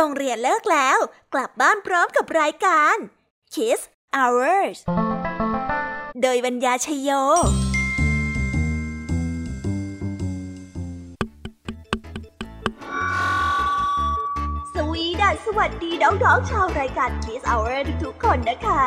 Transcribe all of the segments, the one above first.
โรงเรียนเลิกแล้ว กลับบ้านพร้อมกับรายการ Kiss Hours โดยบรรยาชยโยสวัสดีน้องๆชาวรายการ Kiss Hour ทุกๆคนนะคะ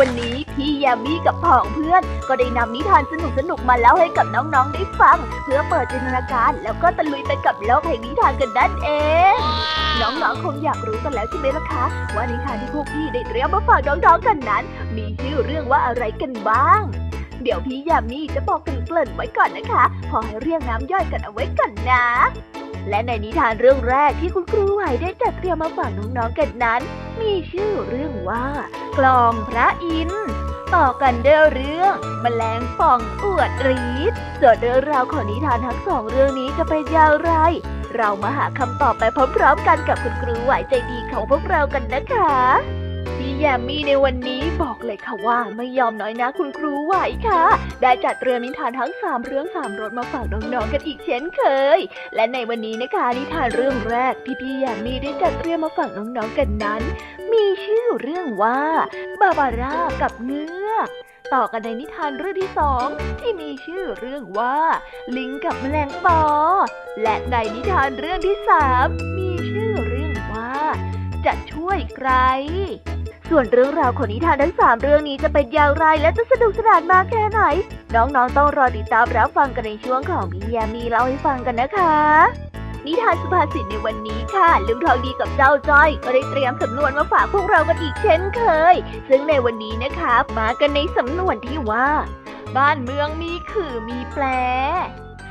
วันนี้พี่ยามีกับพ่องเพื่อน ก็ได้นำนิทานสนุกๆมาเล่าให้กับน้องๆได้ฟัง เพื่อเปิดจินตนาการแล้วก็ตะลุยไปกับโลกแห่งนิทานกันนั่นเอง น้องๆคงอยากรู้กันแล้วใช่ไหมล่ะคะว่านิทานที่พวกพี่ได้เตรียมมาฝากน้องๆกันนั้น มีชื่อเรื่องว่าอะไรกันบ้างเดี๋ยวพี่ยามีจะบอกเกริ่นไว้ก่อนนะคะ พอให้เรียงน้ำย่อยกันเอาไว้ก่อนนะ และในนิทานเรื่องแรกที่คุณครูไหวได้จัดเตรียมมาฝากน้องๆกันนั้น มีชื่อเรื่องว่า กลองพระอินทร์ต่อกันเด้อเรื่องมแมลงป่องอวดรีดส่วนเรื่องราวของนิทานทั้งสองเรื่องนี้จะเป็นอย่างไร เรามาหาคำตอบไปพร้อมๆกันกับคุณครูไหวใจดีของพวกเรากันนะคะ ยมมี่ในวันนี้บอกเลยค่ะว่าไม่ยอมน้อยนะคุณครูไหวค่ะ ได้จัดเรื่องนิทานทั้งสามเรื่องสามรสมาฝากน้องๆกันอีกเช่นเคย และในวันนี้นะคะนิทานเรื่องแรกที่พี่แยมมี่ได้จัดเตรียมมาฝากน้องๆกันนั้น มีชื่อเรื่องว่าบาบาร่ากับเงือกต่อกันในนิทานเรื่องที่สองที่มีชื่อเรื่องว่า ลิงกับแมลงปอ และในนิทานเรื่องที่สามมีชื่อเรื่องว่า จะช่วยใคร ส่วนเรื่องราวของนิทานทั้งสามเรื่องนี้จะเป็นอย่างไรและจะสนุกสนานมากแค่ไหน น้องๆต้องรอติดตามรับฟังกันในช่วงของพี่ยามีเล่าให้ฟังกันนะคะ นิทานสุภาษิตในวันนี้ค่ะลุงทองดีกับเจ้าจ้อย ก็ได้เตรียมสำนวนมาฝากพวกเรากันอีกเช่นเคย ซึ่งในวันนี้นะคะมากันในสำนวนที่ว่า บ้านเมืองมีคือมีแปล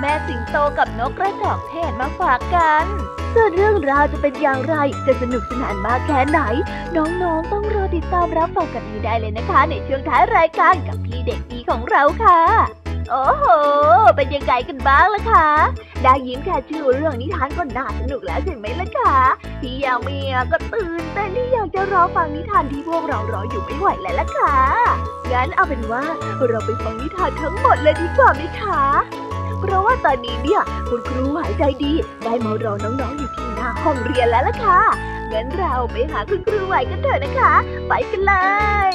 แม่สิงโตกับนกกระจอกเทศมาฝากกัน ส่วนเรื่องราวจะเป็นอย่างไร จะสนุกสนานมากแค่ไหน น้องๆต้องรอติดตามรับฟังกันนี้ได้เลยนะคะ ในช่วงท้ายรายการกับพี่เด็กดีของเราค่ะ โอ้โห เป็นยังไงกันบ้างล่ะคะ ได้ยินแค่ชื่อเรื่องนิทานก็น่าสนุกแล้วใช่ไหมล่ะคะพี่ยาเมียก็ตื่นเต้นที่อยากจะรอฟังนิทานที่พวกเรารออยู่ไม่ไหวแล้วล่ะค่ะงั้นเอาเป็นว่าเราไปฟังนิทานทั้งหมดเลยดีกว่าไหมคะเพราะว่าตอนนี้เนี่ยคุณครูหายใจดีได้มารอน้องๆอยู่ที่หน้าห้องเรียนแล้วล่ะค่ะงั้นเราไปหาคุณครูไหวกันเถอะนะคะ ไปกันเลย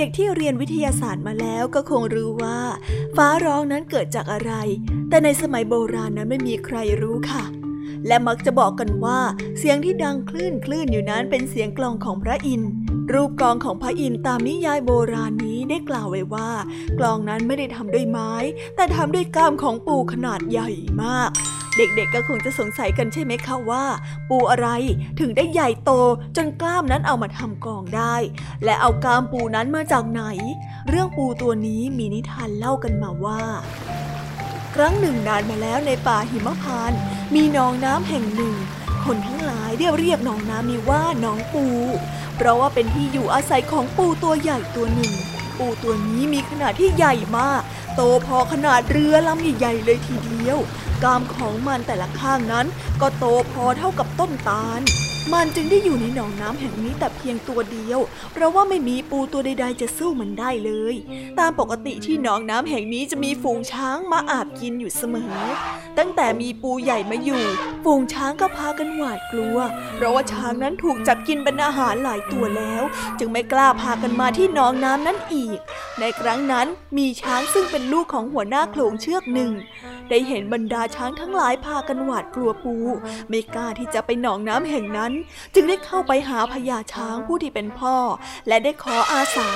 ด็กๆที่เรียนวิทยาศาสตร์มาแล้วก็คงรู้ว่า ฟ้าร้องนั้นเกิดจากอะไร แต่ในสมัยโบราณนั้นไม่มีใครรู้ค่ะ และมักจะบอกกันว่า เสียงที่ดังคลื่นคลื่นอยู่นั้นเป็นเสียงกลองของพระอินทร์ รูปกลองของพระอินทร์ตามนิยายโบราณนี้ได้กล่าวไว้ว่า กลองนั้นไม่ได้ทำด้วยไม้ แต่ทำด้วยก้ามของปูขนาดใหญ่มาก เด็กๆก็คงจะสงสัยกันใช่ไหมคะว่า ปูอะไรถึงได้ใหญ่โตจนกล้ามนั้นเอามาทำกองได้ และเอากล้ามปูนั้นมาจากไหน เรื่องปูตัวนี้มีนิทานเล่ากันมาว่า ครั้งหนึ่งนานมาแล้วในป่าหิมพานมีหนองน้ำแห่งหนึ่ง คนทั้งหลายเรียกเรียกหนองน้ำนี้ว่าหนองปู เพราะว่าเป็นที่อยู่อาศัยของปูตัวใหญ่ตัวหนึ่ง ปูตัวนี้มีขนาดที่ใหญ่มาก โตพอขนาดเรือลำใหญ่ๆเลยทีเดียว กามของมันแต่ละข้างนั้น ก็โตพอเท่ากับต้นตาล มันจึงได้อยู่ในหนองน้ำแห่งนี้แต่เพียงตัวเดียว เพราะว่าไม่มีปูตัวใด ๆ จะสู้มันได้เลย ตามปกติที่หนองน้ำแห่งนี้จะมีฝูงช้างมาอาบกินอยู่เสมอ ตั้งแต่มีปูใหญ่มาอยู่ ฝูงช้างก็พากันหวาดกลัว เพราะว่าช้างนั้นถูกจับกินเป็นอาหารหลายตัวแล้ว จึงไม่กล้าพากันมาที่หนองน้ำนั้นอีก ในครั้งนั้นมีช้างซึ่งเป็นลูกของหัวหน้าโขลงเชือกหนึ่ง ได้เห็นบรรดาช้างทั้งหลายพากันหวาดกลัวปู ไม่กล้าที่จะไปหนองน้ำแห่งนั้น จึงได้เข้าไปหาพญาช้างผู้ที่เป็นพ่อ และได้ขออาสา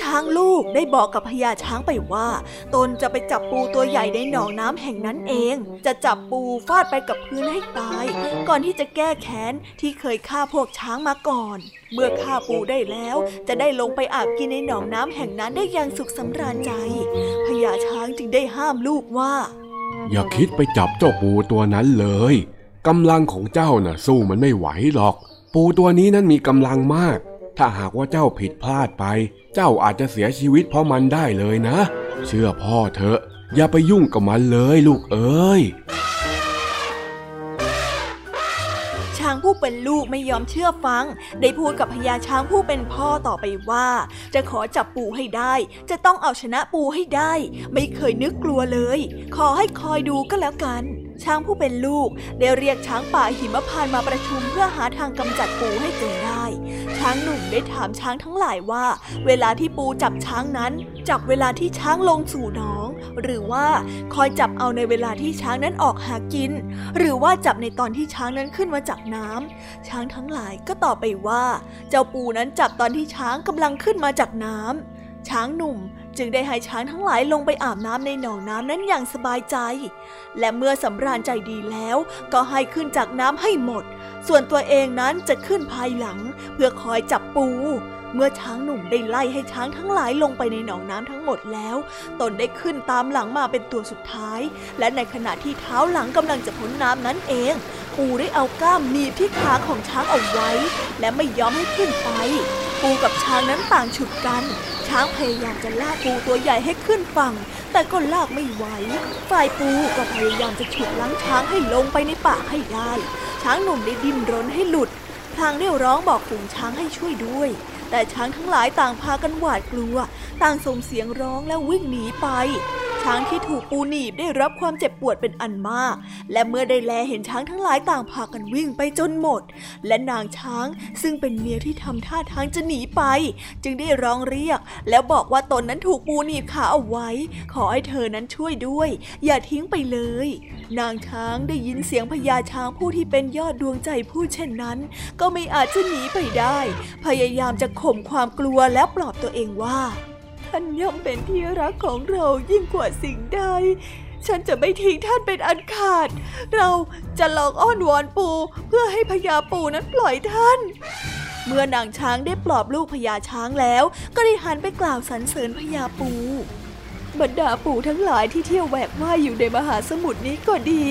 ช้างลูกได้บอกกับพญาช้างไปว่า ตนจะไปจับปูตัวใหญ่ในหนองน้ำแห่งนั้นเอง จะจับปูฟาดไปกับพื้นให้ตาย ก่อนที่จะแก้แค้นที่เคยฆ่าพวกช้างมาก่อน เมื่อฆ่าปูได้แล้ว จะได้ลงไปอาบกินในหนองน้ำแห่งนั้นได้อย่างสุขสำราญใจพญาช้างจึงได้ห้ามลูกว่า อย่าคิดไปจับเจ้าปูตัวนั้นเลยกำลังของเจ้าน่ะสู้มันไม่ไหวหรอก ปูตัวนี้นั้นมีกำลังมาก ถ้าหากว่าเจ้าผิดพลาดไป เจ้าอาจจะเสียชีวิตเพราะมันได้เลยนะ เชื่อพ่อเถอะ อย่าไปยุ่งกับมันเลยลูกเอ้ย เป็นลูกไม่ยอมเชื่อฟัง ได้พูดกับพญาช้างผู้เป็นพ่อต่อไปว่า จะขอจับปูให้ได้ จะต้องเอาชนะปูให้ได้ ไม่เคยนึกกลัวเลย ขอให้คอยดูก็แล้วกัน ช้างผู้เป็นลูกได้เรียกช้างป่าหิมพานมาประชุมเพื่อหาทางกำจัดปูให้จนได้ ช้างหนุ่มได้ถามช้างทั้งหลายว่า เวลาที่ปูจับช้างนั้น จับเวลาที่ช้างลงสู่หนอง หรือว่าคอยจับเอาในเวลาที่ช้างนั้นออกหากิน หรือว่าจับในตอนที่ช้างนั้นขึ้นมาจากน้ำช้างทั้งหลายก็ตอบไปว่า เจ้าปูนั้นจับตอนที่ช้างกำลังขึ้นมาจากน้ำช้างหนุ่ม จึงได้ให้ช้างทั้งหลายลงไปอาบน้ำในหนองน้ำนั้นอย่างสบายใจ และเมื่อสำราญใจดีแล้วก็ให้ขึ้นจากน้ำให้หมด ส่วนตัวเองนั้นจะขึ้นภายหลัง เพื่อคอยจับปู เมื่อช้างหนุ่มได้ไล่ให้ช้างทั้งหลายลงไปในหนองน้ำทั้งหมดแล้ว ตนได้ขึ้นตามหลังมาเป็นตัวสุดท้าย และในขณะที่เท้าหลังกำลังจะพ้นน้ำนั้นเอง ปูได้เอาก้ามหนีบที่ขาของช้างเอาไว้ และไม่ยอมให้ขึ้นไป ปูกับช้างนั้นต่างฉุดกัน ช้างพยายามจะลากปูตัวใหญ่ให้ขึ้นฝั่ง แต่ก็ลากไม่ไหว ฝ่ายปูก็พยายามจะฉุดล้างช้างให้ลงไปในป่าให้ได้ ช้างหนุ่มได้ดิ้นรนให้หลุด พลางเรียกร้องบอกฝูงช้างให้ช่วยด้วย แต่ช้างทั้งหลายต่างพากันหวาดกลัว ต่างส่งเสียงร้องและวิ่งหนีไป ช้างที่ถูกปูหนีบได้รับความเจ็บปวดเป็นอันมาก และเมื่อได้แลเห็นช้างทั้งหลายต่างพากันวิ่งไปจนหมด และนางช้างซึ่งเป็นเมียที่ทำท่าทางจะหนีไป จึงได้ร้องเรียก แล้วบอกว่าตนนั้นถูกปูหนีบขาเอาไว้ ขอให้เธอนั้นช่วยด้วย อย่าทิ้งไปเลย นางช้างได้ยินเสียงพญาช้างผู้ที่เป็นยอดดวงใจพูดเช่นนั้น ก็ไม่อาจจะหนีไปได้ พยายามจะข่มความกลัวแล้วปลอบตัวเองว่า ท่านย่อมเป็นที่รักของเรายิ่งกว่าสิ่งใด ฉันจะไม่ทิ้งท่านเป็นอันขาด เราจะลองอ้อนวอนปูเพื่อให้พญาปูนั้นปล่อยท่าน เมื่อนางช้างได้ปลอบลูกพญาช้างแล้ว ก็ได้หันไปกล่าวสรรเสริญพญาปูบรรดาปู่ทั้งหลายที่เที่ยวแหวกว่ายอยู่ในมหาสมุทรนี้ก็ดี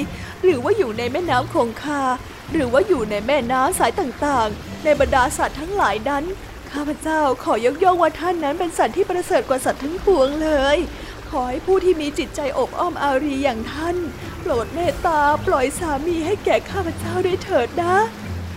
หรือว่าอยู่ในแม่น้ำคงคา หรือว่าอยู่ในแม่น้ำสายต่างๆ ในบรรดาสัตว์ทั้งหลายนั้น ข้าพเจ้าขอยกย่องว่าท่านนั้นเป็นสัตว์ที่ประเสริฐกว่าสัตว์ทั้งปวงเลย ขอให้ผู้ที่มีจิตใจอบอ้อมอารีอย่างท่าน โปรดเมตตาปล่อยสามีให้แก่ข้าพเจ้าด้วยเถิดนะ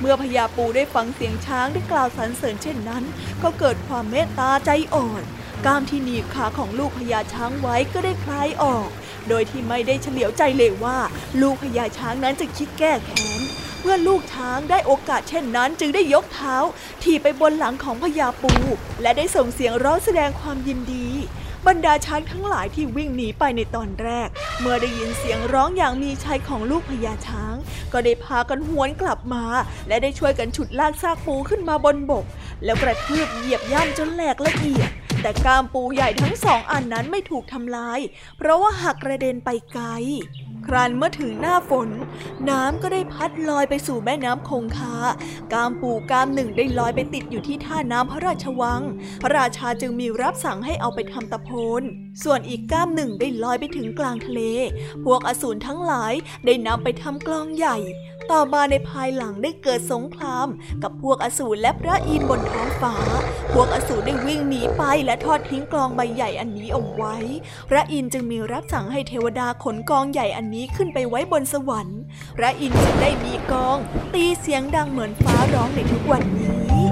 เมื่อพญาปูได้ฟังเสียงช้างได้กล่าวสรรเสริญเช่นนั้น ก็เกิดความเมตตาใจอ่อนกล้ามที่หนีบขาของลูกพญาช้างไว้ก็ได้คลายออก โดยที่ไม่ได้เฉลียวใจเลยว่า ลูกพญาช้างนั้นจะคิดแก้แค้น เมื่อลูกช้างได้โอกาสเช่นนั้นจึงได้ยกเท้า ถีไปบนหลังของพญาปู และได้ส่งเสียงร้องแสดงความยินดี บรรดาช้างทั้งหลายที่วิ่งหนีไปในตอนแรก เมื่อได้ยินเสียงร้องอย่างมีชัยของลูกพญาช้าง ก็ได้พากันหวนกลับมา และได้ช่วยกันฉุดลากซากปูขึ้นมาบนบก แล้วกระทืบเหยียบย่ำจนแหลกละเอียดแต่กามปูใหญ่ทั้งสองอันนั้นไม่ถูกทำลาย เพราะว่าหักกระเด็นไปไกล ครั้นเมื่อถึงหน้าฝน น้ำก็ได้พัดลอยไปสู่แม่น้ำคงคากามปูกามหนึ่งได้ลอยไปติดอยู่ที่ท่าน้ำพระราชวัง พระราชาจึงมีรับสั่งให้เอาไปทำตะโพนส่วนอีกกามหนึ่งได้ลอยไปถึงกลางทะเล พวกอสูรทั้งหลายได้นำไปทำกลองใหญ่ ต่อมาในภายหลังได้เกิดสงคราม กับพวกอสูรและพระอินทร์บนท้องฟ้า พวกอสูรได้วิ่งหนีไปและทอดทิ้งกลองใบใหญ่อันนี้เอาไว้ พระอินทร์จึงมีรับสั่งให้เทวดาขนกองใหญ่อันนี้ขึ้นไปไว้บนสวรรค์ พระอินทร์จึงได้มีกอง ตีเสียงดังเหมือนฟ้าร้องในทุกวันนี้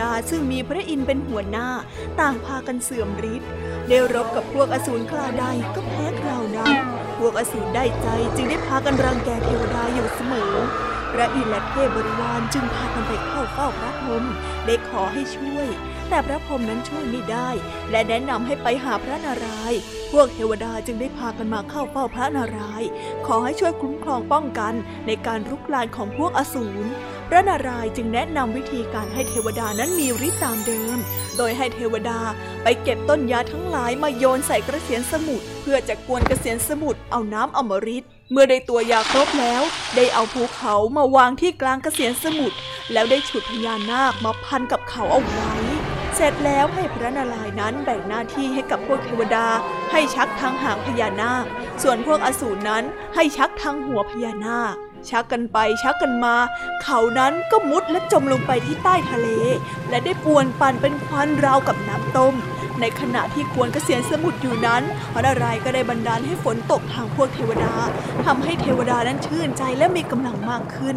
ดาซึ่งมีพระอินทร์เป็นหัวหน้า ต่างพากันเสื่อมฤทธิ์ได้รบกับพวกอสูรคลาใดก็แพ้คราวนั้นพวกอสูรได้ใจจึงได้พากันรังแกเทวดาอยู่เสมอ พระอินทร์และเทพบริวารจึงพากันไปเข้าเฝ้าพระพรหมได้ขอให้ช่วย แต่พระพรหมนั้นช่วยไม่ได้ และแนะนำให้ไปหาพระนารายณ์พวกเทวดาจึงได้พากันมาเข้าเฝ้าพระนารายณ์ขอให้ช่วยคุ้มครองป้องกันในการรุกรานของพวกอสูร ระนารายณ์จึงแนะนำวิธีการให้เทวดานั้นมีฤทธิ์ตามเดิม โดยให้เทวดาไปเก็บต้นยาทั้งหลายมาโยนใส่กระเสียนสมุทรเพื่อจะกวนกระเสียนสมุทรเอาน้ำอมฤตเมื่อได้ตัวยาครบแล้ว ได้เอาภูเขามาวางที่กลางกระเสียนสมุทรแล้วได้ฉุดพญานาคมาพันกับเขาเอาไว้ เสร็จแล้วให้พระนารายณ์นั้นแบ่งหน้าที่ให้กับพวกเทวดา ให้ชักทางหางพญานาค ส่วนพวกอสูรนั้นให้ชักทางหัวพญานาค ชักกันไปชักกันมา เขานั้นก็มุดและจมลงไปที่ใต้ทะเล และได้ปวนปั่นเป็นควันราวกับน้ำต้ม ในขณะที่กวนเกษียณสมุทรอยู่นั้นพระนารายก็ได้บันดาลให้ฝนตกทางพวกเทวดาทำให้เทวดานั้นชื่นใจและมีกำลังมากขึ้น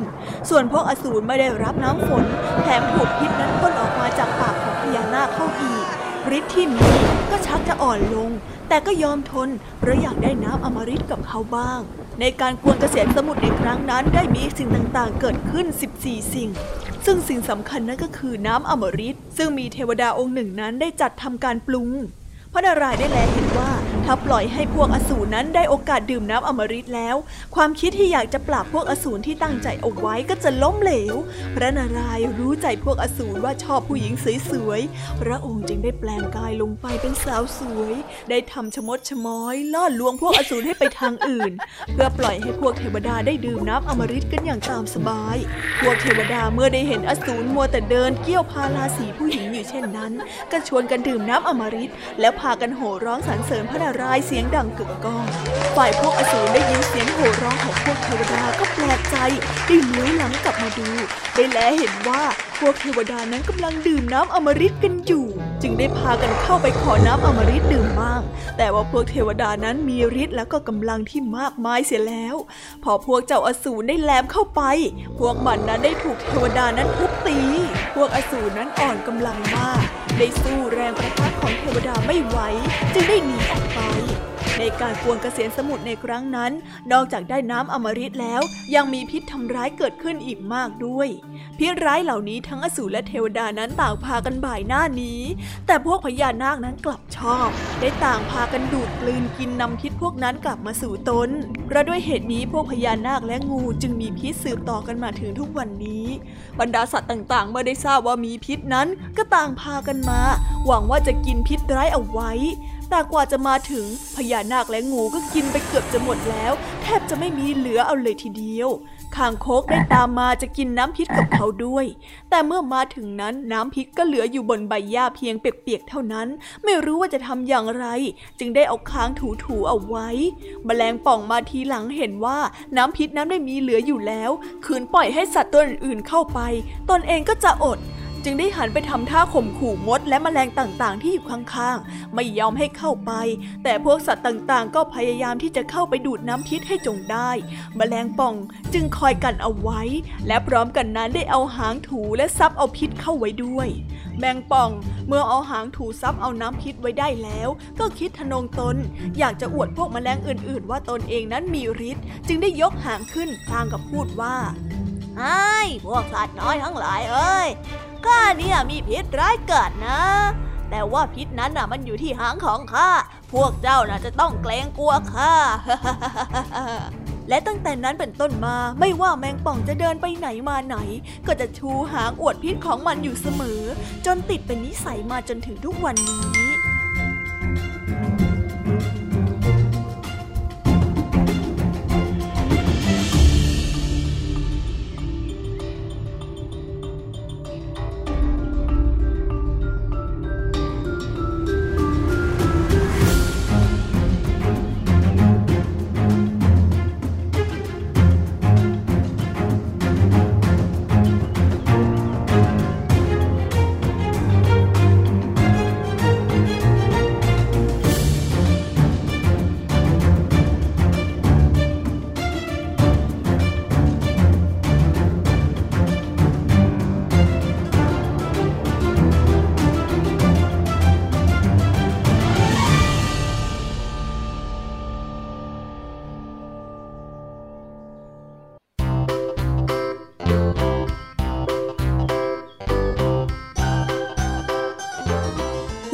ส่วนพวกอสูรไม่ได้รับน้ำฝนแถมถูกพิษนั้นพ่นออกมาจากปากของพญานาคเข้าอีกฤทธิ์ที่มีก็ชักจะอ่อนลง แต่ก็ยอมทนเพราะอยากได้น้ำอมฤตกับเขาบ้าง ในการกวนเกษียณสมุทรในครั้งนั้นได้มีสิ่งต่างๆ เกิดขึ้น 14 สิ่ง ซึ่งสิ่งสำคัญนั่นก็คือน้ำอมฤตซึ่งมีเทวดาองค์หนึ่งนั้นได้จัดทำการปรุง ระนารายณ์ได้แลเห็นว่าถ้าปล่อยให้พวกอสูรนั้นได้โอกาสดื่มน้ำอมฤตแล้ว ความคิดที่อยากจะปราบพวกอสูรที่ตั้งใจเอาไว้ก็จะล้มเหลว พระนารายณ์รู้ใจพวกอสูรว่าชอบผู้หญิงสวยๆ พระองค์จึงได้แปลงกายลงไปเป็นสาวสวย ได้ทำชมดชม้อยล่อลวงพวกอสูรให้ไปทางอื่น เพื่อปล่อยให้พวกเทวดาได้ดื่มน้ำอมฤตกันอย่างตามสบาย พวกเทวดาเมื่อได้เห็นอสูรมัวแต่เดินเกี่ยวพาราสีผู้หญิงอยู่เช่นนั้น ก็ชวนกันดื่มน้ำอมฤตแล้วพากันโห่ร้องสรรเสริญพระนารายณ์เสียงดังกึกก้อง ฝ่ายพวกอสูรได้ยินเสียงโห่ร้องของพวกเทวดาก็แปลกใจได้เลื้อยหลังกลับมาดู ได้แลเห็นว่าพวกเทวดานั้นกำลังดื่มน้ำอมฤตกันอยู่ จึงได้พากันเข้าไปขอน้ำอมฤตดื่มบ้าง แต่ว่าพวกเทวดานั้นมีฤทธิ์แล้วก็กำลังที่มากมายเสียแล้ว พอพวกเจ้าอสูรได้แลมเข้าไป พวกมันนั้นได้ถูกเทวดานั้นทุบตี พวกอสูรนั้นอ่อนกำลังมาก ได้สู้แรงประทัดของเทวดาไม่ไหว จึงได้หนีออกไป ในการกวนเกษียนสมุทรในครั้งนั้น นอกจากได้น้ำอมฤตแล้ว ยังมีพิษทำร้ายเกิดขึ้นอีกมากด้วย พิษร้ายเหล่านี้ทั้งอสูรและเทวดานั้นต่างพากันบ่ายหน้านี้ แต่พวกพญานาคนั้นกลับชอบ ได้ต่างพากันดูดกลืนกินนำพิษพวกนั้นกลับมาสู่ตนเพราะด้วยเหตุนี้พวกพญานาคและงูจึงมีพิษสืบต่อกันมาถึงทุกวันนี้ บรรดาสัตว์ต่างๆ เมื่อได้ทราบว่ามีพิษนั้นก็ต่างพากันมา หวังว่าจะกินพิษร้ายเอาไว้ แต่กว่าจะมาถึงพญานาคและงูก็กินไปเกือบจะหมดแล้ว แทบจะไม่มีเหลือเอาเลยทีเดียวคางคกได้ตามมาจะกินน้ำพิษกับเขาด้วย แต่เมื่อมาถึงนั้นน้ำพิษก็เหลืออยู่บนใบหญ้าเพียงเปียกๆเท่านั้น ไม่รู้ว่าจะทำอย่างไร จึงได้เอาค้างถูๆเอาไว้แมลงป่องมาทีหลังเห็นว่าน้ำพิษนั้นไม่มีเหลืออยู่แล้ว คืนปล่อยให้สัตว์ตัวอื่นๆเข้าไป ตนเองก็จะอด จึงได้หันไปทำท่าข่มขู่มดและแมลงต่างๆ ที่อยู่ข้างๆ ไม่ยอมให้เข้าไป แต่พวกสัตว์ต่างๆ ก็พยายามที่จะเข้าไปดูดน้ำพิษให้จงได้ แมลงป่องจึงคอยกันเอาไว้ และพร้อมกันนั้นได้เอาหางถูและซับเอาพิษเข้าไว้ด้วย แมงป่องเมื่อเอาหางถูซับเอาน้ำพิษไว้ได้แล้ว ก็คิดทะนงตน อยากจะอวดพวกแมลงอื่น ๆ ว่าตนเองนั้นมีฤทธิ์จึงได้ยกหางขึ้นพลางกับพูดว่าไอ้พวกสัตว์น้อยทั้งหลายเอ้ย ข้าเนี่ยมีพิษร้ายเกิดนะ แต่ว่าพิษนั้นน่ะมันอยู่ที่หางของข้า พวกเจ้าน่ะจะต้องเกรงกลัวข้า และตั้งแต่นั้นเป็นต้นมาไม่ว่าแมงป่องจะเดินไปไหนมาไหน ก็จะชูหางอวดพิษของมันอยู่เสมอ จนติดเป็นนิสัยมาจนถึงทุกวันนี้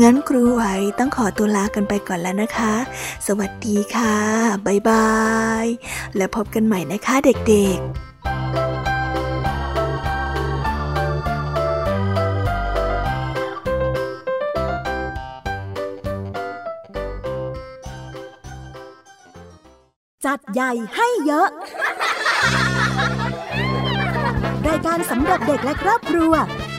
งั้นครูไหวต้องขอตัวลากันไปก่อนแล้วนะคะ สวัสดีค่ะบ๊ายบาย และพบกันใหม่นะคะเด็กๆจัดใหญ่ให้เยอะ รายการสำหรับเด็กและครอบครัว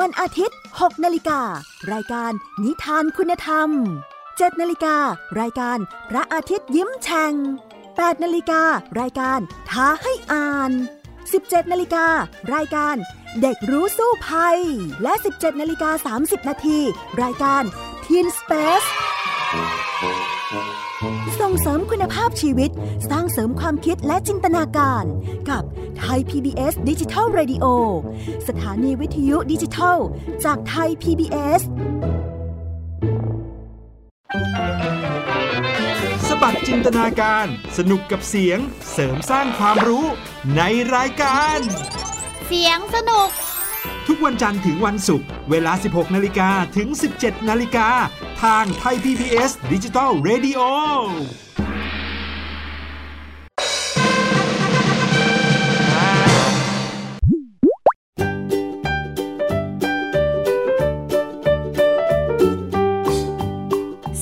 วันอาทิตย์ 6นาฬิการายการนิทานคุณธรรม 7นาฬิการายการพระอาทิตย์ยิ้มแฉ่ง8นาฬิการายการท้าให้อ่าน 17นาฬิการายการเด็กรู้สู้ภัย และ 17นาฬิกา30นาทีรายการ Teen Space ส่งเสริมคุณภาพชีวิต สร้างเสริมความคิดและจินตนาการ กับไทย PBS ดิจิทัล Radio สถานีวิทยุดิจิทัล จากไทย PBS สบัดจินตนาการ สนุกกับเสียง เสริมสร้างความรู้ในรายการ เสียงสนุก ทุกวันจันทร์ถึงวันศุกร์เวลา 16 นาฬิกาถึง 17 นาฬิกา ทางไทย PPS ดิจิทัล Radio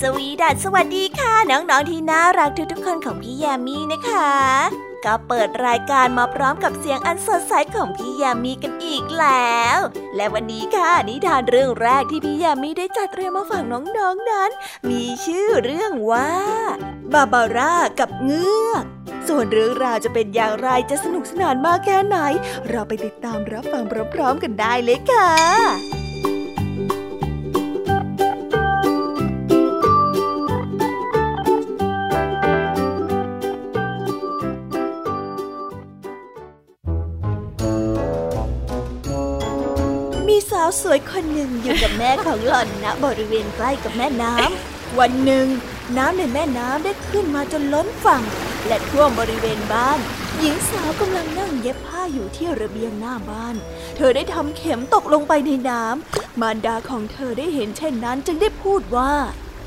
สวีดัสสวัสดีค่ะ น้อง ๆ ที่น่ารักทุกๆคนของพี่แยามีนะคะ ก็เปิดรายการมาพร้อมกับเสียงอันสดใสของพี่ยามีกันอีกแล้ว และวันนี้ค่ะนิทานเรื่องแรกที่พี่ยามีได้จัดเตรียมมาฝากน้องๆนนั้น มีชื่อเรื่องว่าบาบาร่ากับเงือกส่วนเรื่องราวจะเป็นอย่างไรจะสนุกสนานมากแค่ไหน เราไปติดตามรับฟังพร้อมๆกันได้เลยค่ะาวสวยคนหนึ่งอยู่กับแม่ของหล่อนณบริเวณใกล้กับแม่น้ำวันหนึ่ง น้ำในแม่น้ำได้ขึ้นมาจนล้นฝั่ง และท่วมบริเวณบ้าน หญิงสาวกำลังนั่งเย็บผ้าอยู่ที่ระเบียงหน้าบ้าน เธอได้ทำเข็มตกลงไปในน้ำมารดาของเธอได้เห็นเช่นนั้นจึงได้พูดว่า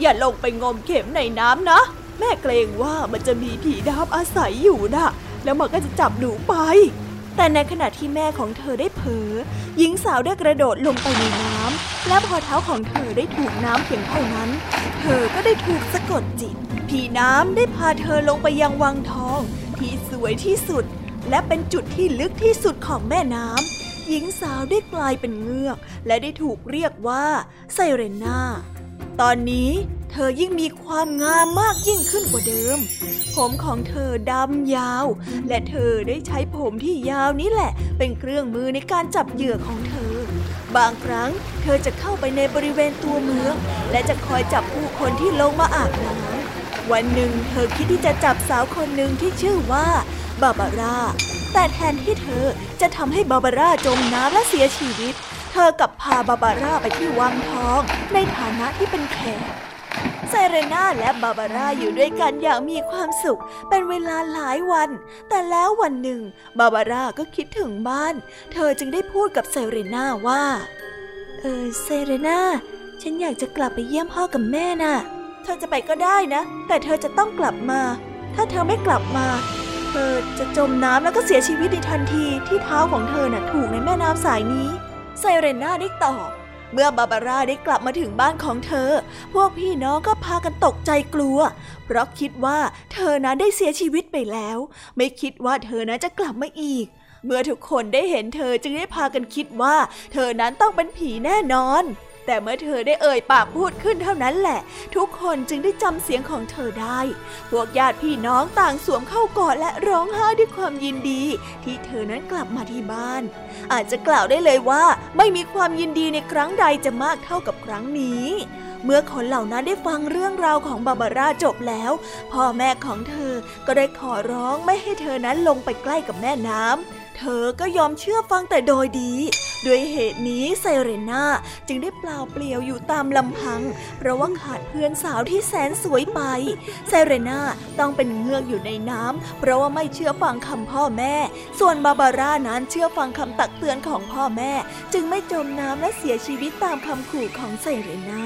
อย่าลงไปงมเข็มในน้ำนะ แม่เกรงว่ามันจะมีผีดำอาศัยอยู่นะแล้วมันก็จะจับหนูไป แต่ในขณะที่แม่ของเธอได้เผลอหญิงสาวได้กระโดดลงไปในน้ำและพอเท้าของเธอได้ถูกน้ำเพียงเท่านั้น เธอก็ได้ถูกสะกดจิต ผีน้ำได้พาเธอลงไปยังวังทอง ที่สวยที่สุด และเป็นจุดที่ลึกที่สุดของแม่น้ำหญิงสาวได้กลายเป็นเงือก และได้ถูกเรียกว่าไซเรน่าตอนนี้ เธอยิ่งมีความงามมากยิ่งขึ้นกว่าเดิม ผมของเธอดำยาว และเธอได้ใช้ผมที่ยาวนี้แหละ เป็นเครื่องมือในการจับเหยื่อของเธอ บางครั้งเธอจะเข้าไปในบริเวณตัวเมือง และจะคอยจับผู้คนที่ลงมาอาบน้ำวันหนึ่งเธอคิดที่จะจับสาวคนหนึ่งที่ชื่อว่าบาบาร่า แต่แทนที่เธอจะทำให้บาบาร่าจมน้ำและเสียชีวิต เธอกลับพาบาบาร่าไปที่วังทอง ในฐานะที่เป็นแขก ไซเรน่าและบาบาร่าอยู่ด้วยกันอย่างมีความสุข เป็นเวลาหลายวัน แต่แล้ววันหนึ่ง บาบาร่าก็คิดถึงบ้าน เธอจึงได้พูดกับไซเรน่าว่า เออไซเรน่าฉันอยากจะกลับไปเยี่ยมพ่อกับแม่น่ะ เธอจะไปก็ได้นะ แต่เธอจะต้องกลับมา ถ้าเธอไม่กลับมา เธอจะจมน้ำแล้วก็เสียชีวิตในทันทีที่เท้าของเธอน่ะถูกในแม่น้ำสายนี้ ไซเรน่าได้ตอบ เมื่อบาบาร่าได้กลับมาถึงบ้านของเธอ พวกพี่น้องก็พากันตกใจกลัว เพราะคิดว่าเธอนั้นได้เสียชีวิตไปแล้ว ไม่คิดว่าเธอนั้นจะกลับมาอีก เมื่อทุกคนได้เห็นเธอจึงได้พากันคิดว่า เธอนั้นต้องเป็นผีแน่นอน แต่เมื่อเธอได้เอ่ยปากพูดขึ้นเท่านั้นแหละ ทุกคนจึงได้จำเสียงของเธอได้ พวกญาติพี่น้องต่างสวมเข้ากอดและร้องไห้ด้วยความยินดี ที่เธอนั้นกลับมาที่บ้าน อาจจะกล่าวได้เลยว่าไม่มีความยินดีในครั้งใดจะมากเท่ากับครั้งนี้เมื่อคนเหล่านั้นได้ฟังเรื่องราวของบาบาร่าจบแล้ว พ่อแม่ของเธอก็ได้ขอร้องไม่ให้เธอนั้นลงไปใกล้กับแม่น้ำ เธอก็ยอมเชื่อฟังแต่โดยดี ด้วยเหตุนี้ไซเรน่าจึงได้เปล่าเปลี่ยวอยู่ตามลำพัง เพราะว่าขาดเพื่อนสาวที่แสนสวยไป ไซเรน่าต้องเป็นเงือกอยู่ในน้ำ เพราะว่าไม่เชื่อฟังคำพ่อแม่ ส่วนบาบาร่านั้นเชื่อฟังคำตักเตือนของพ่อแม่ จึงไม่จมน้ำและเสียชีวิตตามคำขู่ของไซเรน่า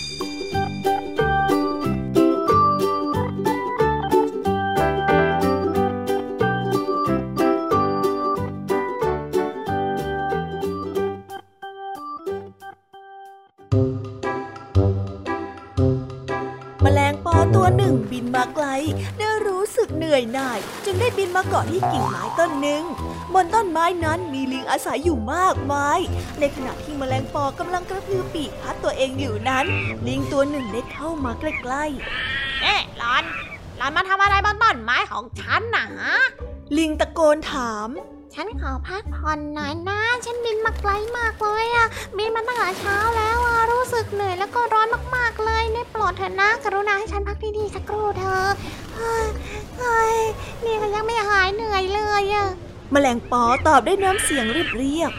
ไกลได้รู้สึกเหนื่อยหน่าย จึงได้บินมาเกาะที่กิ่งไม้ต้นหนึ่ง บนต้นไม้นั้นมีลิงอาศัยอยู่มากมาย ในขณะที่แมลงปอกำลังกระพือปีกพัดตัวเองอยู่นั้น ลิงตัวหนึ่งได้เข้ามาใกล้ๆเอ๊ะหลอนหลอนมาทำอะไรบนต้นไม้ของฉันนะฮะลิงตะโกนถาม ฉันขอพักผ่อนหน่อยนะ ฉันบินมาไกลมากเลยอะบินมาตั้งแต่เช้าแล้วอะรู้สึกเหนื่อยแล้วก็ร้อนมากๆเลยได้โปรดเถอะนะ กรุณาให้ฉันพักที่นี่สักครู่เถอะเฮ้ยนี่ก็ยังไม่หายเหนื่อยเลยอะแมลงปอตอบได้น้ำเสียงเรียบเรียบ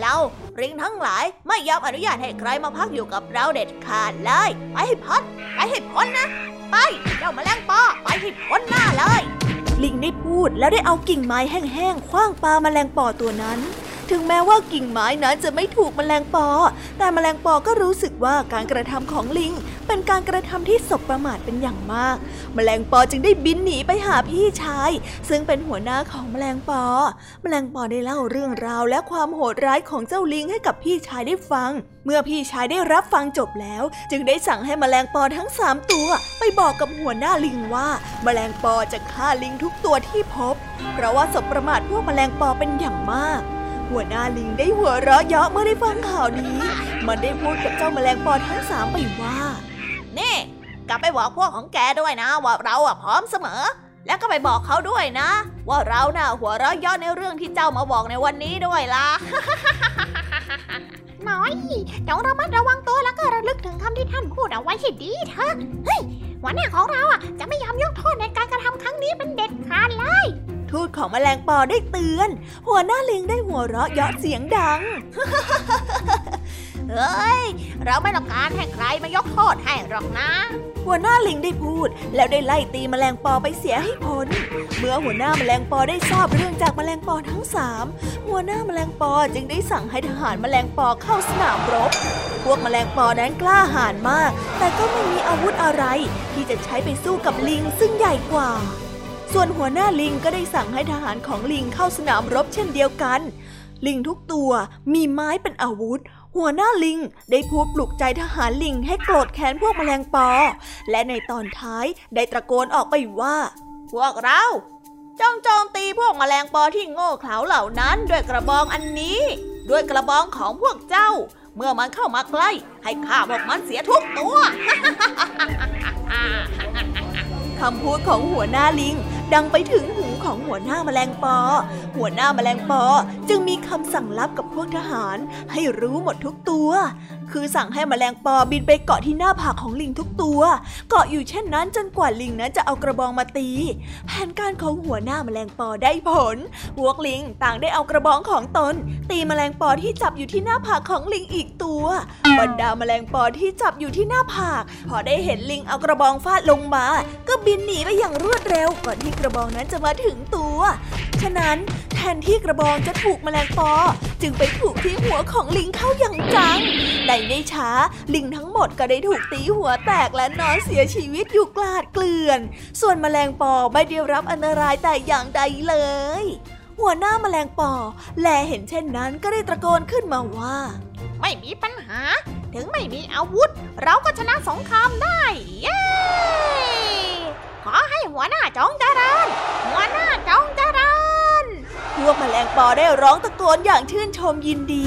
เราริงทั้งหลายไม่ยอมอนุญาตให้ใครมาพักอยู่กับเราเด็ดขาดเลย ไปให้พ้นไปให้พ้นนะ ไปเจ้าแมลงปอไปให้พ้นหน้าเลย ลิงได้พูดแล้วได้เอากิ่งไม้แห้งๆคว้างปลาแมลงปอตัวนั้น ถึงแม้ว่ากิ่งไม้นั้นจะไม่ถูกแมลงปอ แต่แมลงปอก็รู้สึกว่าการกระทำของลิง เป็นการกระทำที่สบประมาทเป็นอย่างมากแมลงปอจึงได้บินหนีไปหาพี่ชาย ซึ่งเป็นหัวหน้าของแมลงปอแมลงปอได้เล่าเรื่องราวและความโหดร้ายของเจ้าลิงให้กับพี่ชายได้ฟัง เมื่อพี่ชายได้รับฟังจบแล้ว จึงได้สั่งให้แมลงปอทั้งสามตัว ไปบอกกับหัวหน้าลิงว่าแมลงปอจะฆ่าลิงทุกตัวที่พบ เพราะว่าสบประมาทพวกแมลงปอเป็นอย่างมาก หัวหน้าลิงได้หัวเราะเยาะเมื่อได้ฟังข่าวนี้ มันได้พูดกับเจ้าแมลงปอทั้งสามไปว่า นี่กลับไปบอกพวกของแกด้วยนะ ว่าเราอะพร้อมเสมอ แล้วก็ไปบอกเขาด้วยนะ ว่าเราน่ะหัวเราะเยาะในเรื่องที่เจ้ามาบอกในวันนี้ด้วยล่ะน้อยจงระมัดระวังตัวแล้วก็ระลึกถึงคำที่ท่านพูดเอาไว้ให้ดีเถอะเฮ้ยหัวหน้าของเราอะจะไม่ยอมยกโทษในการกระทำครั้งนี้เป็นเด็ดขาดเลย ทูตของแมลงปอได้เตือน หัวหน้าลิงได้หัวเราะเยาะเสียงดัง เฮ้ย เราไม่ต้องการให้ใครมายกโทษให้หรอกนะหัวหน้าลิงได้พูด แล้วได้ไล่ตีแมลงปอไปเสียให้พ้น เมื่อหัวหน้าแมลงปอได้ทราบเรื่องจากแมลงปอทั้งสามหัวหน้าแมลงปอจึงได้สั่งให้ทหารแมลงปอเข้าสนามรบ พวกแมลงปอนั้นกล้าหาญมาก แต่ก็ไม่มีอาวุธอะไร ที่จะใช้ไปสู้กับลิงซึ่งใหญ่กว่า ส่วนหัวหน้าลิงก็ได้สั่งให้ทหารของลิงเข้าสนามรบเช่นเดียวกัน ลิงทุกตัวมีไม้เป็นอาวุธ หัวหน้าลิงได้พูดปลุกใจทหารลิงให้โกรธแค้นพวกแมลงปอ และในตอนท้ายได้ตะโกนออกไปว่า พวกเราจ้องโจมตีพวกแมลงปอที่โง่เขลาเหล่านั้น ด้วยกระบองอันนี้ ด้วยกระบองของพวกเจ้า เมื่อมันเข้ามาใกล้ ให้ข้าพวกมันเสียทุกตัวคำพูดของหัวหน้าลิง ดังไปถึงหูของหัวหน้าแมลงปอ หัวหน้าแมลงปอจึงมีคำสั่งลับกับพวกทหาร ให้รู้หมดทุกตัว คือสั่งให้แมลงปอบินไปเกาะที่หน้าผากของลิงทุกตัว เกาะอยู่เช่นนั้นจนกว่าลิงนั้นจะเอากระบองมาตี แผนการของหัวหน้าแมลงปอได้ผล พวกลิงต่างได้เอากระบองของตน ตีแมลงปอที่จับอยู่ที่หน้าผากของลิงอีกตัว บรรดาแมลงปอที่จับอยู่ที่หน้าผาก พอได้เห็นลิงเอากระบองฟาดลงมา ก็บินหนีไปอย่างรวดเร็วก่อนที่กระบองนั้นจะมาถึงตัว ฉะนั้นแทนที่กระบองจะถูกแมลงปอ จึงไปถูกที่หัวของลิงเข้าอย่างจังในไม่ช้า ลิงทั้งหมดก็ได้ถูกตีหัวแตกและนอนเสียชีวิตอยู่กลาดเกลื่อน ส่วนแมลงปอไม่ได้รับอันตรายแต่อย่างใดเลย หัวหน้าแมลงปอ แลเห็นเช่นนั้นก็ได้ตะโกนขึ้นมาว่า ไม่มีปัญหา ถึงไม่มีอาวุธ เราก็ชนะสงครามได้ เย้ ขอให้หัวหน้าจงเจริญหัวหน้าจงเจริญพวกแมลงปอได้ร้องตะโกนอย่างชื่นชมยินดี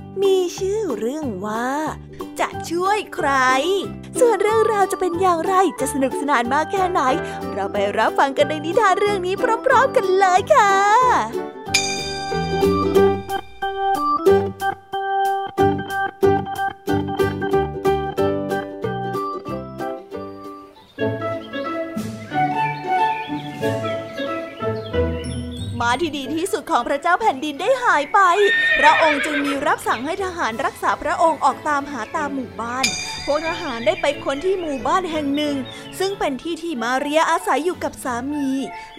มีชื่อเรื่องว่า จะช่วยใคร ส่วนเรื่องราวจะเป็นอย่างไรจะสนุกสนานมากแค่ไหน เราไปรับฟังกันในนิทานเรื่องนี้พร้อม ๆ กันเลยค่ะ ที่ดีที่สุดของพระเจ้าแผ่นดินได้หายไป พระองค์จึงมีรับสั่งให้ทหารรักษาพระองค์ออกตามหาตามหมู่บ้าน พวกทหารได้ไปค้นที่หมู่บ้านแห่งหนึ่ง ซึ่งเป็นที่ที่มาเรียอาศัยอยู่กับสามี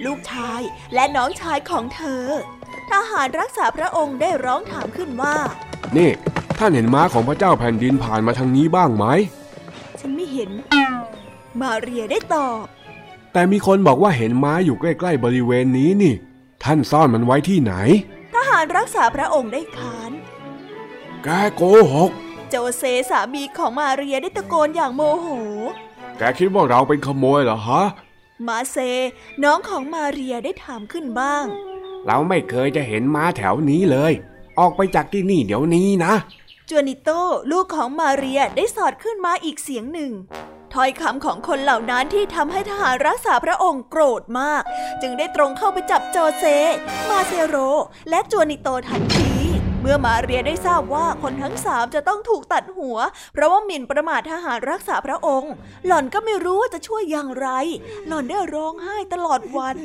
ลูกชายและน้องชายของเธอ ทหารรักษาพระองค์ได้ร้องถามขึ้นว่า นี่ท่านเห็นม้าของพระเจ้าแผ่นดินผ่านมาทางนี้บ้างไหม ฉันไม่เห็น มาเรียได้ตอบแต่มีคนบอกว่าเห็นม้าอยู่ใกล้ ๆ บริเวณนี้นี่ ท่านซ่อนมันไว้ที่ไหน ทหารรักษาพระองค์ได้ค้าน แกโกหก โจเซสามีของมาเรียได้ตะโกนอย่างโมโห แกคิดว่าเราเป็นขโมยเหรอฮะ มาเซ น้องของมาเรียได้ถามขึ้นบ้าง เราไม่เคยจะเห็นม้าแถวนี้เลย ออกไปจากที่นี่เดี๋ยวนี้นะ จวนิโตลูกของมาเรียได้สอดขึ้นมาอีกเสียงหนึ่ง ถ้อยคำของคนเหล่านั้นที่ทำให้ทหารรักษาพระองค์โกรธมาก จึงได้ตรงเข้าไปจับโจเซ มาเซโร และจวนิโตทันทีเมื่อมาเรียได้ทราบว่าคนทั้งสามจะต้องถูกตัดหัว เพราะว่าหมิ่นประมาททหารรักษาพระองค์ หล่อนก็ไม่รู้ว่าจะช่วยอย่างไร หล่อนได้ร้องไห้ตลอดวัน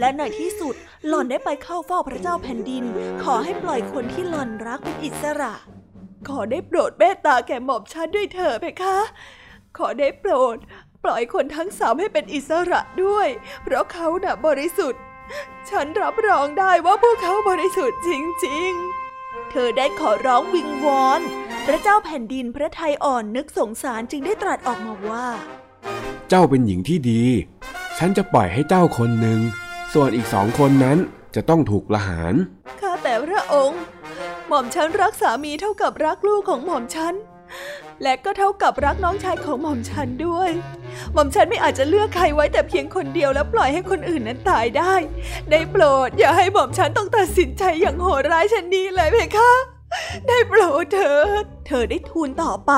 และในที่สุด หล่อนได้ไปเข้าเฝ้าพระเจ้าแผ่นดิน ขอให้ปล่อยคนที่หล่อนรักเป็นอิสระ ขอได้โปรดเมตตาแก่หม่อมฉันด้วยเถอะเพคะ ขอได้โปรด ปล่อยคนทั้งสามให้เป็นอิสระด้วย เพราะเขาน่ะบริสุทธิ์ ฉันรับรองได้ว่าพวกเขาบริสุทธิ์จริง ๆ เธอได้ขอร้องวิงวอน พระเจ้าแผ่นดินพระทัยอ่อนนึกสงสารจึงได้ตรัสออกมาว่า เจ้าเป็นหญิงที่ดี ฉันจะปล่อยให้เจ้าคนหนึ่ง ส่วนอีกสองคนนั้นจะต้องถูกละหาร ข้าแต่พระองค์ หม่อมฉันรักสามีเท่ากับรักลูกของหม่อมฉัน และก็เท่ากับรักน้องชายของหม่อมฉันด้วย หม่อมฉันไม่อาจจะเลือกใครไว้แต่เพียงคนเดียวแล้วปล่อยให้คนอื่นนั้นตายได้ ได้โปรดอย่าให้หม่อมฉันต้องตัดสินใจอย่างโหดร้ายเช่นนี้เลยเพคะ ได้โปรดเถิด เธอได้ทูลต่อไป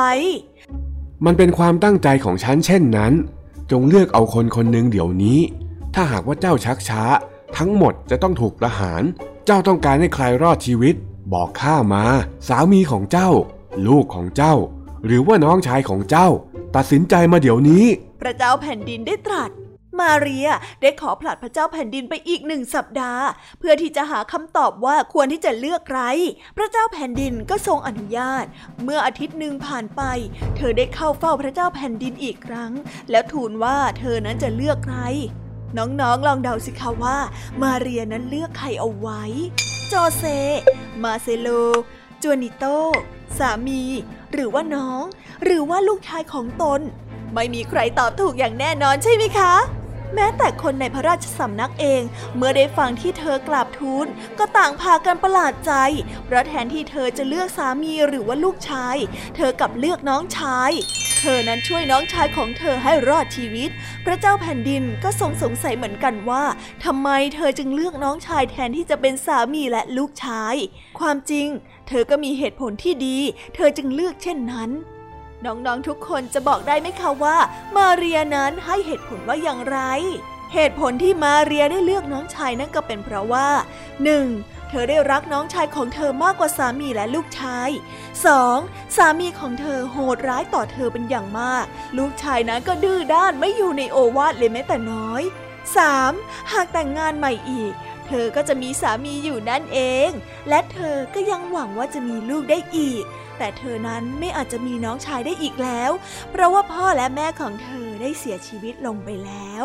มันเป็นความตั้งใจของฉันเช่นนั้น จงเลือกเอาคนคนหนึ่งเดี๋ยวนี้ ถ้าหากว่าเจ้าชักช้า ทั้งหมดจะต้องถูกประหาร เจ้าต้องการให้ใครรอดชีวิต บอกข้ามา สามีของเจ้า ลูกของเจ้า หรือว่าน้องชายของเจ้า ตัดสินใจมาเดี๋ยวนี้ พระเจ้าแผ่นดินได้ตรัส มาเรียได้ขอผลัดพระเจ้าแผ่นดินไปอีกหนึ่งสัปดาห์ เพื่อที่จะหาคำตอบว่าควรที่จะเลือกใคร พระเจ้าแผ่นดินก็ทรงอนุญาต เมื่ออาทิตย์หนึ่งผ่านไป เธอได้เข้าเฝ้าพระเจ้าแผ่นดินอีกครั้ง แล้วทูลว่าเธอนั้นจะเลือกใคร น้องๆลองเดาสิคะว่า มาเรียนั้นเลือกใครเอาไว้ จอเซ มาเซโลจวนิโตสามี หรือว่าน้อง หรือว่าลูกชายของตน ไม่มีใครตอบถูกอย่างแน่นอนใช่ไหมคะ แม้แต่คนในพระราชสำนักเอง เมื่อได้ฟังที่เธอกราบทูลก็ต่างพากันประหลาดใจ เพราะแทนที่เธอจะเลือกสามีหรือว่าลูกชาย เธอกลับเลือกน้องชาย ธอนั้นช่วยน้องชายของเธอให้รอดชีวิต พระเจ้าแผ่นดินก็ทรงสงสัยเหมือนกันว่าทำไมเธอจึงเลือกน้องชายแทนที่จะเป็นสามีและลูกชาย ความจริง เธอก็มีเหตุผลที่ดี เธอจึงเลือกเช่นนั้นน้องๆทุกคนจะบอกได้ไหมคะว่า มาเรียนั้นให้เหตุผลว่าอย่างไร เหตุผลที่มาเรียได้เลือกน้องชายนั่นก็เป็นเพราะว่า 1. เธอได้รักน้องชายของเธอมากกว่าสามีและลูกชาย 2. สามีของเธอโหดร้ายต่อเธอเป็นอย่างมาก ลูกชายนั้นก็ดื้อด้านไม่อยู่ในโอวาทเลยแม้แต่น้อย 3. หากแต่งงานใหม่อีก เธอก็จะมีสามีอยู่นั่นเอง และเธอก็ยังหวังว่าจะมีลูกได้อีก แต่เธอนั้นไม่อาจจะมีน้องชายได้อีกแล้ว เพราะว่าพ่อและแม่ของเธอได้เสียชีวิตลงไปแล้ว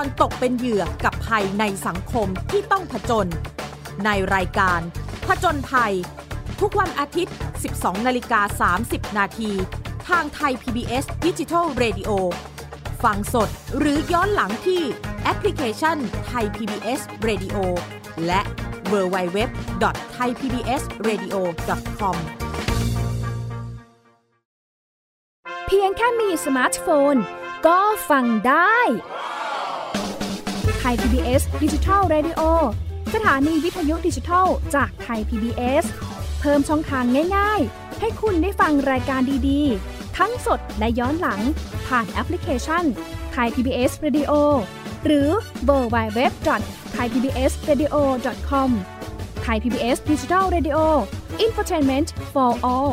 รู้ก่อนตกเป็นเหยื่อกับภัยในสังคมที่ต้องผจญในรายการ ผจญภัย ทุกวันอาทิตย์ 12 นาฬิกา 30 นาที ทางไทย PBS d i g i ดิ Radio ฟังสดหรือย้อนหลังที่แอปพลิเคชันไทย PBS Radio และ w w w t h a i PBS Radio com เพียงแค่มีสมาร์ทโฟน ก็ฟังได้ ไทย PBS ดิจิทัล Radio สถานีวิทยุดิจิทัลจากไทย PBS เพิ่มช่องทางง่าย ๆ ให้คุณได้ฟังรายการดีๆ ทั้งสดและย้อนหลัง ผ่านแอปพลิเคชันไทย PBS Radio หรือ World Wide Web dot Thai PBS Radio com ไทย PBS ดิจิทัลเรดิโออินฟอร์ทนเมนต์ for all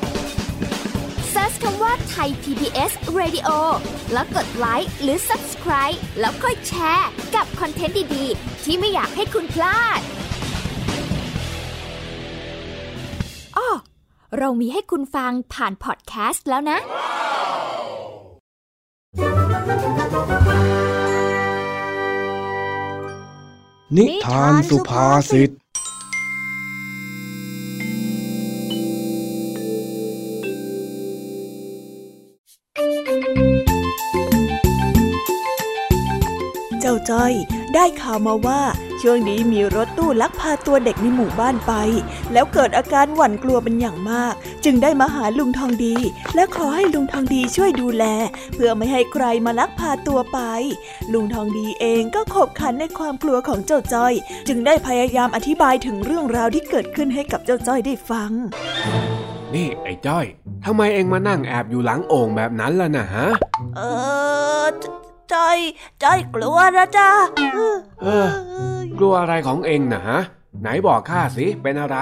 เซิร์ชคำว่าไทย PBS Radio แล้วกดไลค์หรือ Subscribe แล้วค่อยแชร์กับคอนเทนต์ดี ๆ ที่ไม่อยากให้คุณพลาดอ้อเรามีให้คุณฟังผ่านพอดแคสต์แล้วนะ นิทานสุภาษิต จ้อย ได้ข่าวมาว่าช่วงนี้มีรถตู้ลักพาตัวเด็กในหมู่บ้านไป แล้วเกิดอาการหวั่นกลัวเป็นอย่างมาก จึงได้มาหาลุงทองดี และขอให้ลุงทองดีช่วยดูแล เพื่อไม่ให้ใครมาลักพาตัวไป ลุงทองดีเองก็ขบขันในความกลัวของเจ้าจ้อย จึงได้พยายามอธิบายถึงเรื่องราวที่เกิดขึ้นให้กับเจ้าจ้อยได้ฟัง นี่ไอ้จ้อยทำไมเองมานั่งแอบอยู่หลังโอ่งแบบนั้นล่ะนะฮะ เออ จ้อยจ้อยกลัวนะจ้าเออกลัวอะไรของเองนะฮะ ไหนบอกข้าสิ เป็นอะไร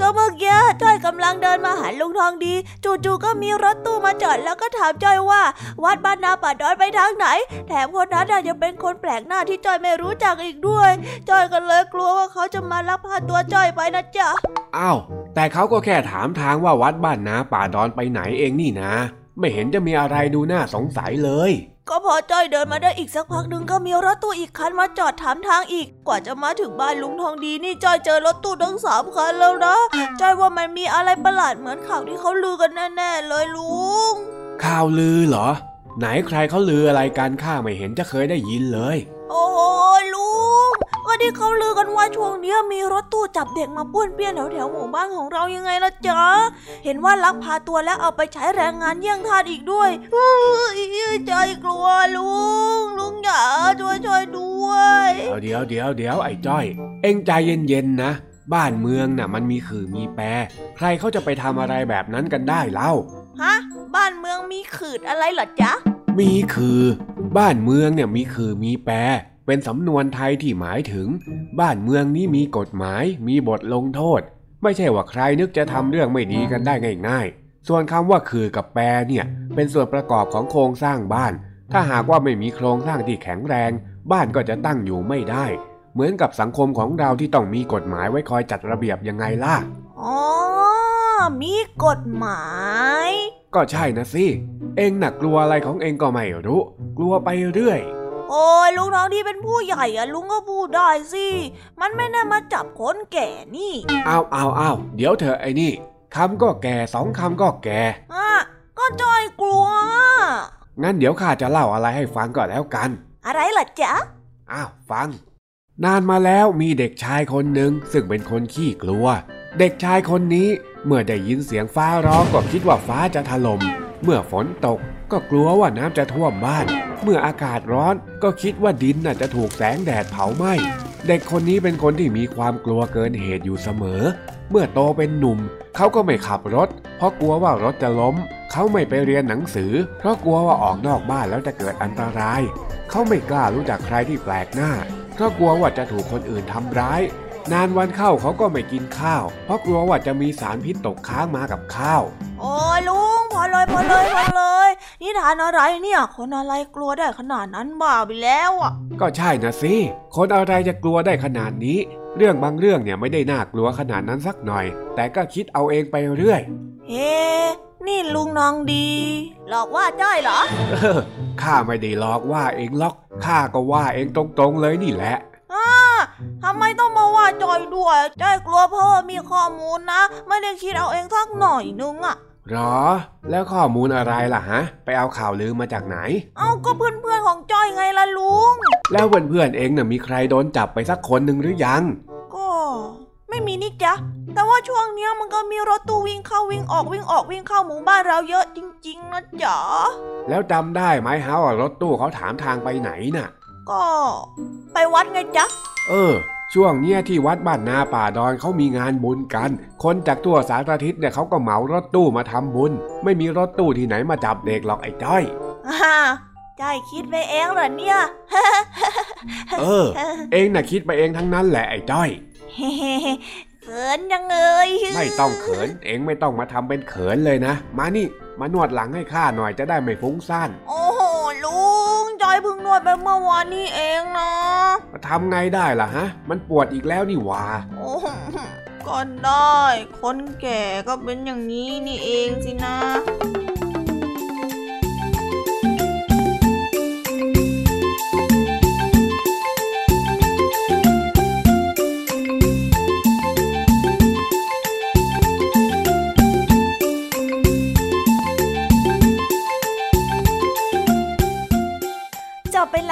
ก็เมื่อกี้จ้อยกำลังเดินมาหาลุงทองดี จู่ๆก็มีรถตู้มาจอดแล้วก็ถามจ้อยว่า วัดบ้านนาป่าดอนไปทางไหน แถมคนนั้นยังเป็นคนแปลกหน้าที่จ้อยไม่รู้จักอีกด้วยจ้อยก็เลยกลัวว่าเขาจะมาลักพาตัวจ้อยไปนะจ๊ะอ้าวแต่เขาก็แค่ถามทางว่าวัดบ้านนาป่าดอนไปไหนเองนี่นะ ไม่เห็นจะมีอะไรดูน่าสงสัยเลย ก็พอจ้อยเดินมาได้อีกสักพักหนึ่งก็มีรถตู้อีกคันมาจอดถามทางอีก กว่าจะมาถึงบ้านลุงทองดีนี่จ้อยเจอรถตู้ทั้งสามคันแล้วนะจ้อยว่ามันมีอะไรประหลาดเหมือนข่าวที่เขาลือกันแน่ๆเลยลุงข่าวลือเหรอ ไหนใครเขาลืออะไรการข้าไม่เห็นจะเคยได้ยินเลย โอ้ลุงก็ที่เขาลือกันว่าช่วงนี้มีรถตู้จับเด็กมาป้วนเปี้ยนแถวแถวหมู่บ้านของเรายังไงล่ะจ๊ะ เห็นว่าลักพาตัวแล้วเอาไปใช้แรงงานเยี่ยงทาสอีกด้วยใจกลัวลุง ลุงอย่าช่วยช่วยด้วยเดี๋ยวเดี๋ยวเดี๋ยวไอ้จ้อย เอ็งใจเย็นๆนะบ้านเมืองน่ะมันมีขื่อมีแปร ใครเขาจะไปทำอะไรแบบนั้นกันได้เล่า ฮะ บ้านเมืองมีขืดอะไรเหรอจ๊ะ มีคือ บ้านเมืองเนี่ยมีคือมีแปร เป็นสำนวนไทยที่หมายถึง บ้านเมืองนี้มีกฎหมาย มีบทลงโทษ ไม่ใช่ว่าใครนึกจะทำเรื่องไม่ดีกันได้ง่าย ๆ ส่วนคำว่าคือกับแปรเนี่ยเป็นส่วนประกอบของโครงสร้างบ้าน ถ้าหากว่าไม่มีโครงสร้างที่แข็งแรง บ้านก็จะตั้งอยู่ไม่ได้ เหมือนกับสังคมของเราที่ต้องมีกฎหมายไว้คอยจัดระเบียบยังไงล่ะอ๋อมีกฎหมายก็ใช่นะสิ เองน่ะกลัวอะไรของเองก็ไม่รู้ กลัวไปเรื่อย โอ้ยลุงน้องที่เป็นผู้ใหญ่อะลุงก็พูดได้สิ มันไม่ได้มาจับคนแก่นี่เอาเอาเอาเดี๋ยวเธอไอ้นี่คำก็แก่สองคำก็แก่อะก็จอยกลัว งั้นเดี๋ยวข้าจะเล่าอะไรให้ฟังก็แล้วกัน อะไรล่ะจ๊ะ อ้าวฟัง นานมาแล้วมีเด็กชายคนหนึ่งซึ่งเป็นคนขี้กลัว เด็กชายคนนี้ เมื่อได้ยินเสียงฟ้าร้องก็คิดว่าฟ้าจะถล่ม เมื่อฝนตกก็กลัวว่าน้ำจะท่วมบ้าน เมื่ออากาศร้อนก็คิดว่าดินน่ะจะถูกแสงแดดเผาไหม้ เด็กคนนี้เป็นคนที่มีความกลัวเกินเหตุอยู่เสมอ เมื่อโตเป็นหนุ่ม เขาก็ไม่ขับรถ เพราะกลัวว่ารถจะล้ม เขาไม่ไปเรียนหนังสือ เพราะกลัวว่าออกนอกบ้านแล้วจะเกิดอันตราย เขาไม่กล้ารู้จักใครที่แปลกหน้า เพราะกลัวว่าจะถูกคนอื่นทำร้าย นานวันเข้าเขาก็ไม่กินข้าว เพราะกลัวว่าจะมีสารพิษตกค้างมากับข้าว โอ้ยลุงพอเลยพอเลยพอเลยนี่ทานอะไรเนี่ยคนอะไรกลัวได้ขนาดนั้นบ้าไปแล้วอะ ก็ใช่นะสิคนอะไรจะกลัวได้ขนาดนี้ เรื่องบางเรื่องเนี่ยไม่ได้น่ากลัวขนาดนั้นสักหน่อย แต่ก็คิดเอาเองไปเรื่อยเฮ้นี่ลุงน้องดี หลอกว่าจ้อยเหรอเออข้าไม่ได้หลอกว่าเองหรอกข้าก็ว่าเองตรงๆเลยนี่แหละอ่า ทำไมต้องมาว่าจอยด้วยจอยกลัวเพราะว่ามีข้อมูลนะ ไม่ได้คิดเอาเองสักหน่อยนึงอะหรอ แล้วข้อมูลอะไรล่ะฮะ ไปเอาข่าวลือมาจากไหน เอาก็เพื่อนๆของจอยไงล่ะลุง แล้วเพื่อนๆเองน่ะมีใครโดนจับไปสักคนหนึ่งหรือยัง ก็ไม่มีนี่จ๊ะแต่ว่าช่วงเนี้ยมันก็มีรถตู้วิ่งเข้าวิ่งออกวิ่งออกวิ่งเข้าหมู่บ้านเราเยอะจริง ๆนะจ๊ะแล้วจำได้ไหมฮะว่ารถตู้เขาถามทางไปไหนน่ะ ก็ ไปวัดไงจ๊ะ เออ ช่วงเนี้ยที่วัดบ้านนาป่าดอนเขามีงานบุญกัน คนจากทั่วสารทิศเนี่ยเขาก็เหมารถตู้มาทำบุญ ไม่มีรถตู้ที่ไหนมาจับเด็กหรอกไอ้จ้อยอ่าจอยคิดไปเองเหรอเนี่ย เออ เองน่ะคิดไปเองทั้งนั้นแหละไอ้จ้อยเขินจังเลยไม่ต้องเขิน เองไม่ต้องมาทำเป็นเขินเลยนะ มานี่ มานวดหลังให้ข้าหน่อยจะได้ไม่ฟุ้งซ่าน โอ้โหลุง จอยเพิ่งนวดไปเมื่อวานนี้เองนะมาทำไงได้ล่ะฮะ มันปวดอีกแล้วนี่หว่าโอ้โหก็ได้ คนแก่ก็เป็นอย่างนี้นี่เองสินะ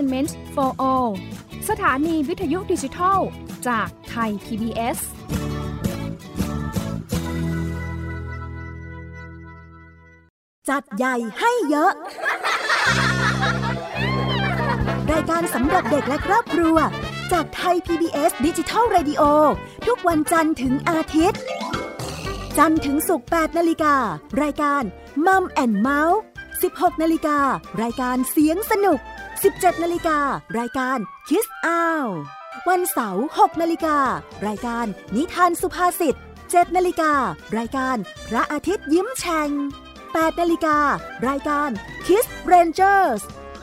Infotainment for All สถานีวิทยุดิจิทัล จากไทย PBS จัดใหญ่ให้เยอะ รายการสำหรับเด็กและครอบครัว จากไทย PBS ดิจิทัล Radio ทุกวันจันทร์ถึงอาทิตย์ จันทร์ถึงศุกร์8นาฬิกา รายการมัมแอนเมาส์16นาฬิการายการเสียงสนุก 17นาฬิการายการคิสอ้าววันเสาร์6นาฬิการายการนิทานสุภาษิต7นาฬิการายการพระอาทิตย์ยิ้มแฉ่ง8นาฬิการายการ Kiss Rangers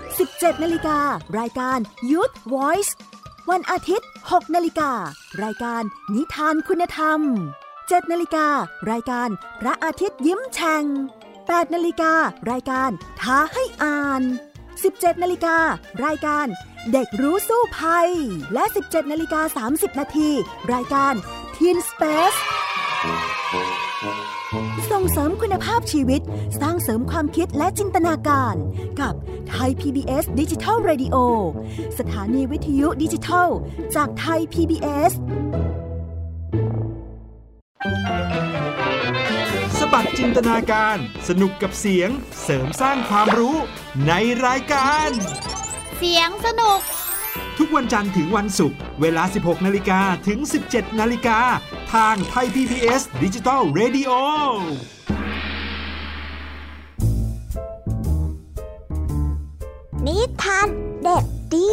17นาฬิการายการ Youth Voice วันอาทิตย์6นาฬิการายการนิทานคุณธรรม 7นาฬิการายการพระอาทิตย์ยิ้มแฉ่ง8นาฬิการายการท้าให้อ่าน 17นาฬิการายการเด็กรู้สู้ภัย และ 17นาฬิกา30 นาทีรายการ Teen Space ส่งเสริมคุณภาพชีวิต สร้างเสริมความคิดและจินตนาการ กับไทย PBS ดิจิทัล Radio สถานีวิทยุดิจิทัล จากไทย PBS บัดจินตนาการ สนุกกับเสียงเสริมสร้างความรู้ในรายการ เสียงสนุก ทุกวันจันทร์ถึงวันศุกร์เวลา 16 นาฬิกาถึง 17 นาฬิกา ทางไทย PBS ดิจิทัล Radio นิทานเด็กดี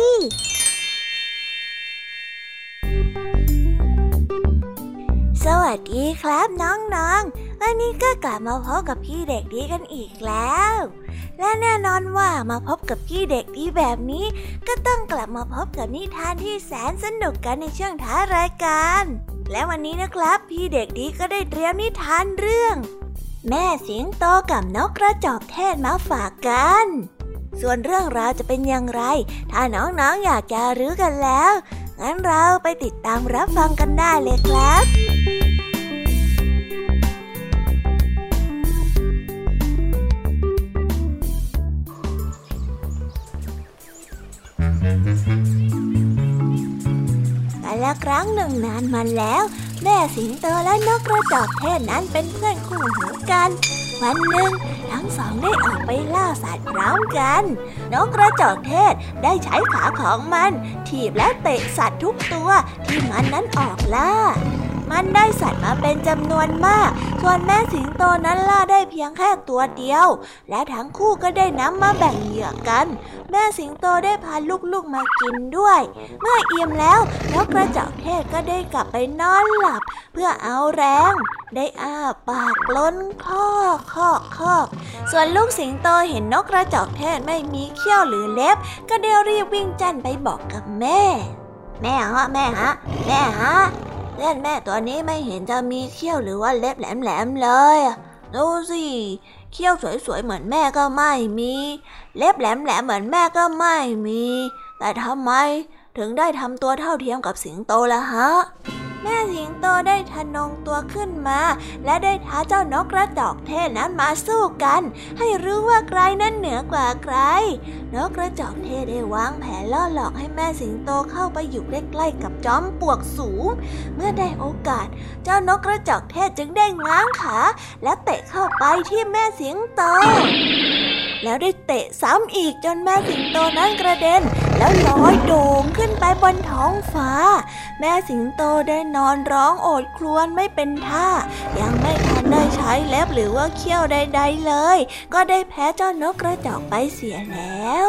สวัสดีครับน้องๆ วันนี้ก็กลับมาพบกับพี่เด็กดีกันอีกแล้ว และแน่นอนว่ามาพบกับพี่เด็กดีแบบนี้ ก็ต้องกลับมาพบกับนิทานที่แสนสนุกกันในช่วงท้ารายการ และวันนี้นะครับพี่เด็กดีก็ได้เตรียมนิทานเรื่อง แม่เสิงโตกับนกกระจอกเทศมาฝากกัน ส่วนเรื่องราวจะเป็นอย่างไร ถ้าน้องๆออยากจะรู้กันแล้วงั้นเราไปติดตามรับฟังกันได้เลยครับ แต่ละครั้งหนึ่งนานมาแล้ว แม่สิงโตและนกกระจอกเทศนั้นเป็นเพื่อนคู่หูกันวันหนึ่งทั้งสองได้ออกไปล่าสัตว์พร้อมกัน นกกระจอกเทศได้ใช้ขาของมัน ถีบและเตะสัตว์ทุกตัวที่มันนั้นออกล่า มันได้สัตว์มาเป็นจำนวนมาก ส่วนแม่สิงโตนั้นล่าได้เพียงแค่ตัวเดียว และทั้งคู่ก็ได้นำมาแบ่งเหยื่อกัน แม่สิงโตได้พาลูกๆมากินด้วย เมื่อเอิ่มแล้วนกกระจอกเทศก็ได้กลับไปนอนหลับ เพื่อเอาแรง ได้อ้าปากล้นคอกคอกคอกส่วนลูกสิงโตเห็นนกกระจอกเทศไม่มีเขี้ยวหรือเล็บ ก็ได้รีบวิ่งจันไปบอกกับแม่ แม่ฮะแม่ฮะแม่ฮะ เล่นแม่ตัวนี้ไม่เห็นจะมีเขี้ยวหรือว่าเล็บแหลมๆเลยดูสิเขี้ยวสวยๆเหมือนแม่ก็ไม่มี เล็บแหลมๆเหมือนแม่ก็ไม่มี แต่ทำไมถึงได้ทำตัวเท่าเทียมกับสิงโตล่ะฮะ แม่สิงโตได้ทะนงตัวขึ้นมา และได้ท้าเจ้านกกระจอกเทศนั้นมาสู้กัน ให้รู้ว่าใครนั้นเหนือกว่าใคร นกกระจอกเทศได้วางแผนล่อหลอกให้แม่สิงโตเข้าไปอยู่ใกล้ๆกับจอมปวกสูง เมื่อได้โอกาส เจ้านกกระจอกเทศจึงได้ง้างขา และเตะเข้าไปที่แม่สิงโตแล้วได้เตะซ้ำอีกจนแม่สิงโตนั้นกระเด็น แล้วลอยโด่งขึ้นไปบนท้องฟ้า แม่สิงโตได้นอนร้องโอดครวญไม่เป็นท่า ยังไม่ทันได้ใช้เล็บหรือว่าเขี้ยวใดๆเลย ก็ได้แพ้เจ้านกกระจอกไปเสียแล้ว